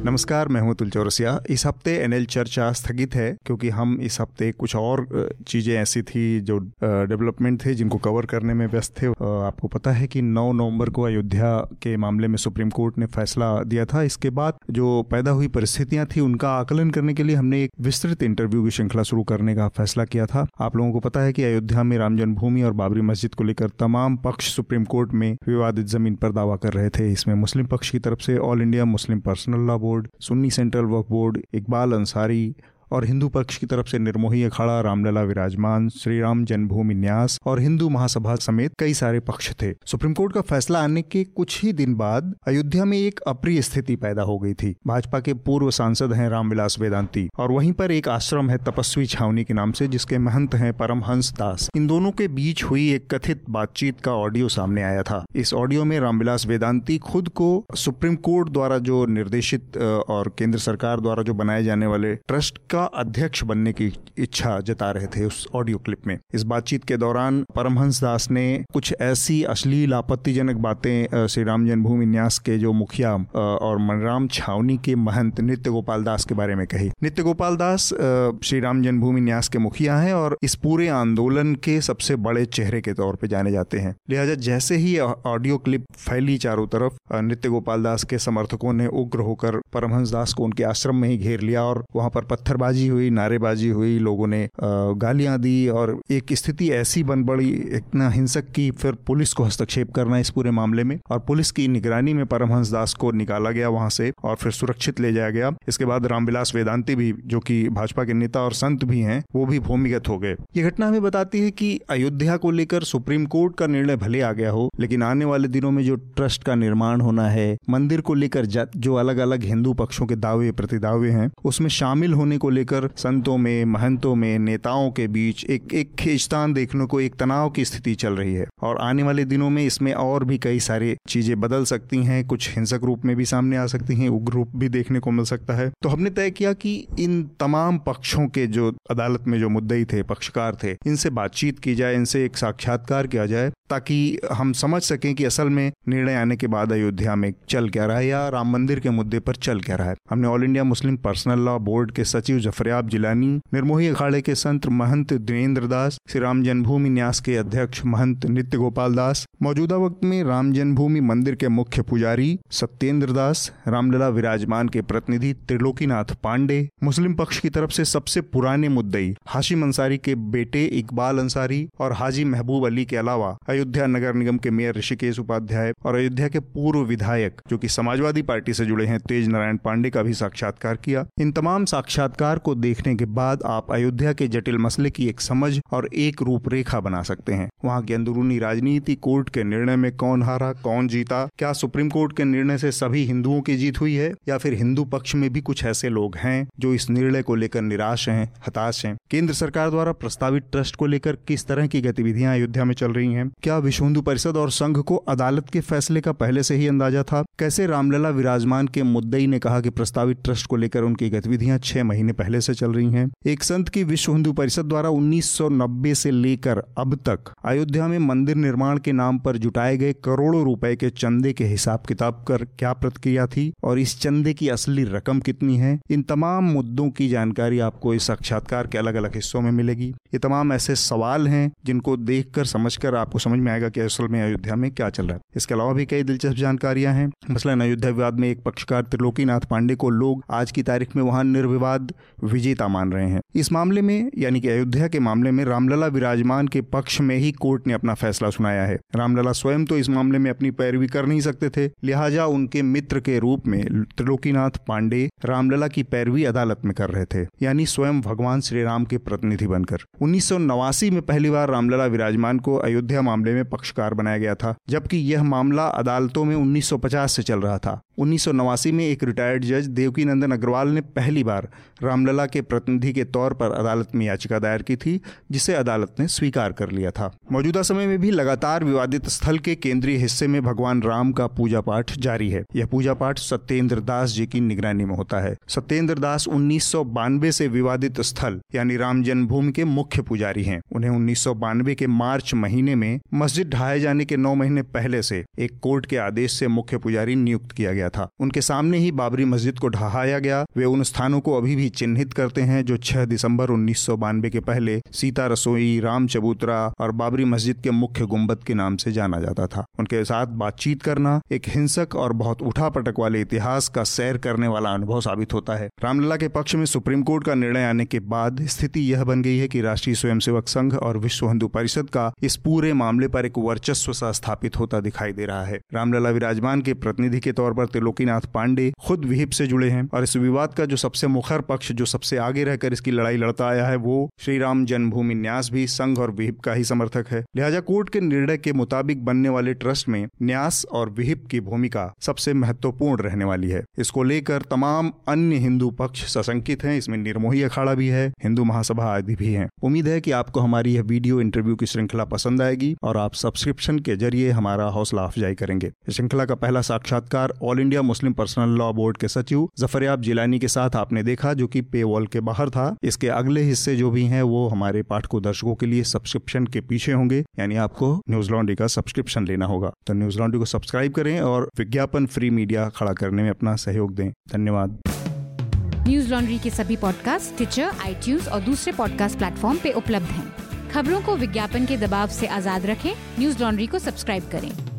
नमस्कार, मैं हूँ तुल चौरसिया इस हफ़्ते एनएल चर्चा स्थगित है क्योंकि हम इस हफ़्ते कुछ और चीज़ें ऐसी थी जो डेवलपमेंट थे जिनको कवर करने में व्यस्त थे। आपको पता है कि 9 नवंबर को अयोध्या के मामले में सुप्रीम कोर्ट ने फैसला दिया था। इसके बाद जो पैदा हुई परिस्थितियाँ थी, उनका आकलन करने के लिए हमने एक विस्तृत इंटरव्यू की श्रृंखला शुरू करने का फैसला किया था। आप लोगों को पता है कि अयोध्या में राम जन्मभूमि और बाबरी मस्जिद को लेकर तमाम पक्ष सुप्रीम कोर्ट में विवादित ज़मीन पर दावा कर रहे थे। इसमें मुस्लिम पक्ष की तरफ़ से All India Muslim Personal Law Board Sunni Central Waqf Board Iqbal Ansari और हिंदू पक्ष की तरफ़ से निर्मोही अखाड़ा, रामलला विराजमान श्री राम जन्मभूमि न्यास और हिंदू महासभा समेत कई सारे पक्ष थे। सुप्रीम कोर्ट का फैसला आने के कुछ ही दिन बाद अयोध्या में एक अप्रिय स्थिति पैदा हो गई थी। भाजपा के पूर्व सांसद हैं रामविलास वेदांती और वहीं पर एक आश्रम है तपस्वी छावनी के नाम से, जिसके महंत हैं परमहंस दास। इन दोनों के बीच हुई एक कथित बातचीत का ऑडियो सामने आया था। इस ऑडियो में रामविलास वेदांती खुद को सुप्रीम कोर्ट द्वारा जो निर्देशित और केंद्र सरकार द्वारा जो बनाए जाने वाले ट्रस्ट का का अध्यक्ष बनने की इच्छा जता रहे थे उस ऑडियो क्लिप में। इस बातचीत के दौरान परमहंस दास ने कुछ ऐसी अश्लील आपत्तिजनक बातें श्री राम जन्मभूमि न्यास के जो मुखिया और मनराम छावनी के महंत नित्य गोपाल दास के बारे में कही। नित्य गोपाल दास श्री राम जन्मभूमि न्यास के मुखिया हैं और इस पूरे आंदोलन के सबसे बड़े चेहरे के तौर पर जाने जाते हैं। लिहाजा जैसे ही ऑडियो क्लिप फैली चारों तरफ़ नित्य गोपाल दास के समर्थकों ने उग्र होकर परमहंस दास को उनके आश्रम में ही घेर लिया और वहाँ पर पत्थरबाजी बमबाजी हुई, नारेबाजी हुई, लोगों ने गालियाँ दी और एक स्थिति ऐसी बन पड़ी, इतना हिंसक की फिर पुलिस को हस्तक्षेप करना इस पूरे मामले में और पुलिस की निगरानी में परमहंस दास को निकाला गया वहाँ से और फिर सुरक्षित ले जाया गया। इसके बाद रामविलास वेदांति भी, जो कि भाजपा के नेता और संत भी हैं, वो भी भूमिगत हो गए। ये घटना हमें बताती है कि अयोध्या को लेकर सुप्रीम कोर्ट का निर्णय भले आ गया हो, लेकिन आने वाले दिनों में जो ट्रस्ट का निर्माण होना है, मंदिर को लेकर जो अलग अलग हिंदू पक्षों के दावे, प्रतिदावे हैं, उसमें शामिल होने को लेकर संतों में, महंतों में, नेताओं के बीच एक एक खींचतान देखने को, एक तनाव की स्थिति चल रही है। और आने वाले दिनों में इसमें और भी कई सारी चीज़ें बदल सकती हैं, कुछ हिंसक रूप में भी सामने आ सकती हैं, उग्र रूप भी देखने को मिल सकता है। तो हमने तय किया कि इन तमाम पक्षों के जो अदालत में जो मुद्दे थे, पक्षकार थे, इनसे बातचीत की जाए, इनसे एक साक्षात्कार किया जाए, ताकि हम समझ सकें कि असल में निर्णय आने के बाद अयोध्या में चल क्या रहा है या राम मंदिर के मुद्दे पर चल क्या रहा है। हमने All India Muslim Personal Law Board के सचिव जफरयाब जिलानी, निर्मोही अखाड़े के संत महंत दिनेन्द्र दास, श्री राम जन्मभूमि न्यास के अध्यक्ष महंत नित्य गोपाल दास, मौजूदा वक्त में राम जन्मभूमि मंदिर के मुख्य पुजारी सत्येंद्र दास, रामलला विराजमान के प्रतिनिधि त्रिलोकीनाथ पांडे, मुस्लिम पक्ष की तरफ़ से सबसे पुराने मुद्दई हाशिम अंसारी के बेटे इकबाल अंसारी और हाजी महबूब अली के अलावा अयोध्या नगर निगम के मेयर ऋषिकेश उपाध्याय और अयोध्या के पूर्व विधायक, जो कि समाजवादी पार्टी से जुड़े हैं, तेज नारायण पांडे का भी साक्षात्कार किया। इन तमाम साक्षात्कार को देखने के बाद आप अयोध्या के जटिल मसले की एक समझ और एक रूपरेखा बना सकते हैं। वहाँ की अंदरूनी राजनीति कोर्ट के निर्णय में कौन हारा, कौन जीता, क्या सुप्रीम कोर्ट के निर्णय से सभी हिंदुओं की जीत हुई है, या फिर हिंदू पक्ष में भी कुछ ऐसे लोग हैं जो इस निर्णय को लेकर निराश हैं, हताश हैं? केंद्र सरकार द्वारा प्रस्तावित ट्रस्ट को लेकर किस तरह की गतिविधियाँ अयोध्या में चल रही हैं? क्या विश्व हिंदू परिषद और संघ को अदालत के फैसले का पहले से ही अंदाज़ा था? कैसे रामलला विराजमान के मुद्दई ने कहा कि प्रस्तावित ट्रस्ट को लेकर उनकी गतिविधियाँ छह महीने पहले से चल रही हैं। एक संत की विश्व हिंदू परिषद द्वारा 1990 से लेकर अब तक अयोध्या में मंदिर निर्माण के नाम पर जुटाए गए करोड़ों रुपए के चंदे के हिसाब किताब कर क्या प्रतिक्रिया थी और इस चंदे की असली रकम कितनी है? इन तमाम मुद्दों की जानकारी आपको इस साक्षात्कार के अलग अलग हिस्सों में मिलेगी। ये तमाम ऐसे सवाल हैं जिनको देखकर, समझकर आपको समझ में आएगा कि असल में अयोध्या में क्या चल रहा है। इसके अलावा भी कई दिलचस्प जानकारियाँ हैं। मसलन, अयोध्या विवाद में एक पक्षकार त्रिलोकीनाथ पांडे को लोग आज की तारीख में वहाँ निर्विवाद विजेता मान रहे हैं। इस मामले में, यानी कि अयोध्या के मामले में, रामलला विराजमान के पक्ष में ही कोर्ट ने अपना फैसला सुनाया है। रामलला स्वयं तो इस मामले में अपनी पैरवी कर नहीं सकते थे। लिहाजा उनके मित्र के रूप में त्रिलोकीनाथ पांडे रामलला की पैरवी अदालत में कर रहे थे, यानी स्वयं भगवान श्री राम के प्रतिनिधि बनकर। उन्नीस सौ नवासी में पहली बार रामलला विराजमान को अयोध्या मामले में पक्षकार बनाया गया था, जबकि यह मामला अदालतों में 1950 से चल रहा था। उन्नीस सौ नवासी में एक रिटायर्ड जज देवकी नंदन अग्रवाल ने पहली बार रामलला के प्रतिनिधि के तौर पर अदालत में याचिका दायर की थी, जिसे अदालत ने स्वीकार कर लिया था। मौजूदा समय में भी लगातार विवादित स्थल के केंद्रीय हिस्से में भगवान राम का पूजा पाठ जारी है। यह पूजा पाठ सत्येंद्र दास जी की निगरानी में होता है। सत्येंद्र दास उन्नीस से विवादित स्थल, यानी राम जन्मभूमि के मुख्य पुजारी हैं। उन्हें उन्नीस सौ बानवे के मार्च महीने में मस्जिद ढहाए जाने के नौ महीने पहले से एक कोर्ट के आदेश से मुख्य पुजारी नियुक्त किया गया था। उनके सामने ही बाबरी मस्जिद को ढहाया गया। वे उन स्थानों को अभी भी चिन्हित करते हैं, जो 6 दिसंबर उन्नीस सौ बानबे के पहले सीता रसोई, राम चबूतरा और बाबरी मस्जिद के मुख्य गुंबद के नाम से जाना जाता था। उनके साथ बातचीत करना एक हिंसक और बहुत उठापटक वाले इतिहास का सैर करने वाला अनुभव साबित होता है। रामलला के पक्ष में सुप्रीम कोर्ट का निर्णय आने के बाद स्थिति यह बन गई है कि राष्ट्रीय स्वयंसेवक संघ और विश्व हिंदू परिषद का इस पूरे मामले पर एक वर्चस्व सा स्थापित होता दिखाई दे रहा है। रामलला विराजमान के प्रतिनिधि के तौर पर त्रिलोकीनाथ पांडे खुद विहिप से जुड़े हैं और इस विवाद का जो सबसे मुखर पक्ष, जो सबसे आगे रहकर इसकी लड़ाई लड़ता आया है, वो श्री राम जन्मभूमि न्यास भी संघ और विहिप का ही समर्थक है। लिहाजा कोर्ट के निर्णय के मुताबिक बनने वाले ट्रस्ट में न्यास और विहिप की भूमिका सबसे महत्वपूर्ण रहने वाली है। इसको लेकर तमाम अन्य हिंदू पक्ष सशंकित हैं, इसमें निर्मोही अखाड़ा भी है, हिंदू महासभा आदि भी है। उम्मीद है कि आपको हमारी यह वीडियो इंटरव्यू की श्रृंखला पसंद आएगी और आप सब्सक्रिप्शन के ज़रिए हमारा हौसला अफजाई करेंगे। श्रृंखला का पहला साक्षात्कार All India Muslim Personal Law Board के सचिव जफरयाब जिलानी के साथ आपने देखा, जो कि पे वॉल के बाहर था। इसके अगले हिस्से जो भी हैं, वो हमारे पाठकों, दर्शकों के लिए सब्सक्रिप्शन के पीछे होंगे। यानी आपको न्यूज़ लॉन्ड्री का सब्सक्रिप्शन लेना होगा। तो न्यूज़ लॉन्ड्री को सब्सक्राइब करें और विज्ञापन फ्री मीडिया खड़ा करने में अपना सहयोग दें। धन्यवाद। न्यूज़ लॉन्ड्री के सभी पॉडकास्ट ट्विटर आई और दूसरे पॉडकास्ट प्लेटफॉर्म पे उपलब्ध हैं। खबरों को विज्ञापन के दबाव से आज़ाद रखें। न्यूज़ लॉन्ड्री को सब्सक्राइब करें।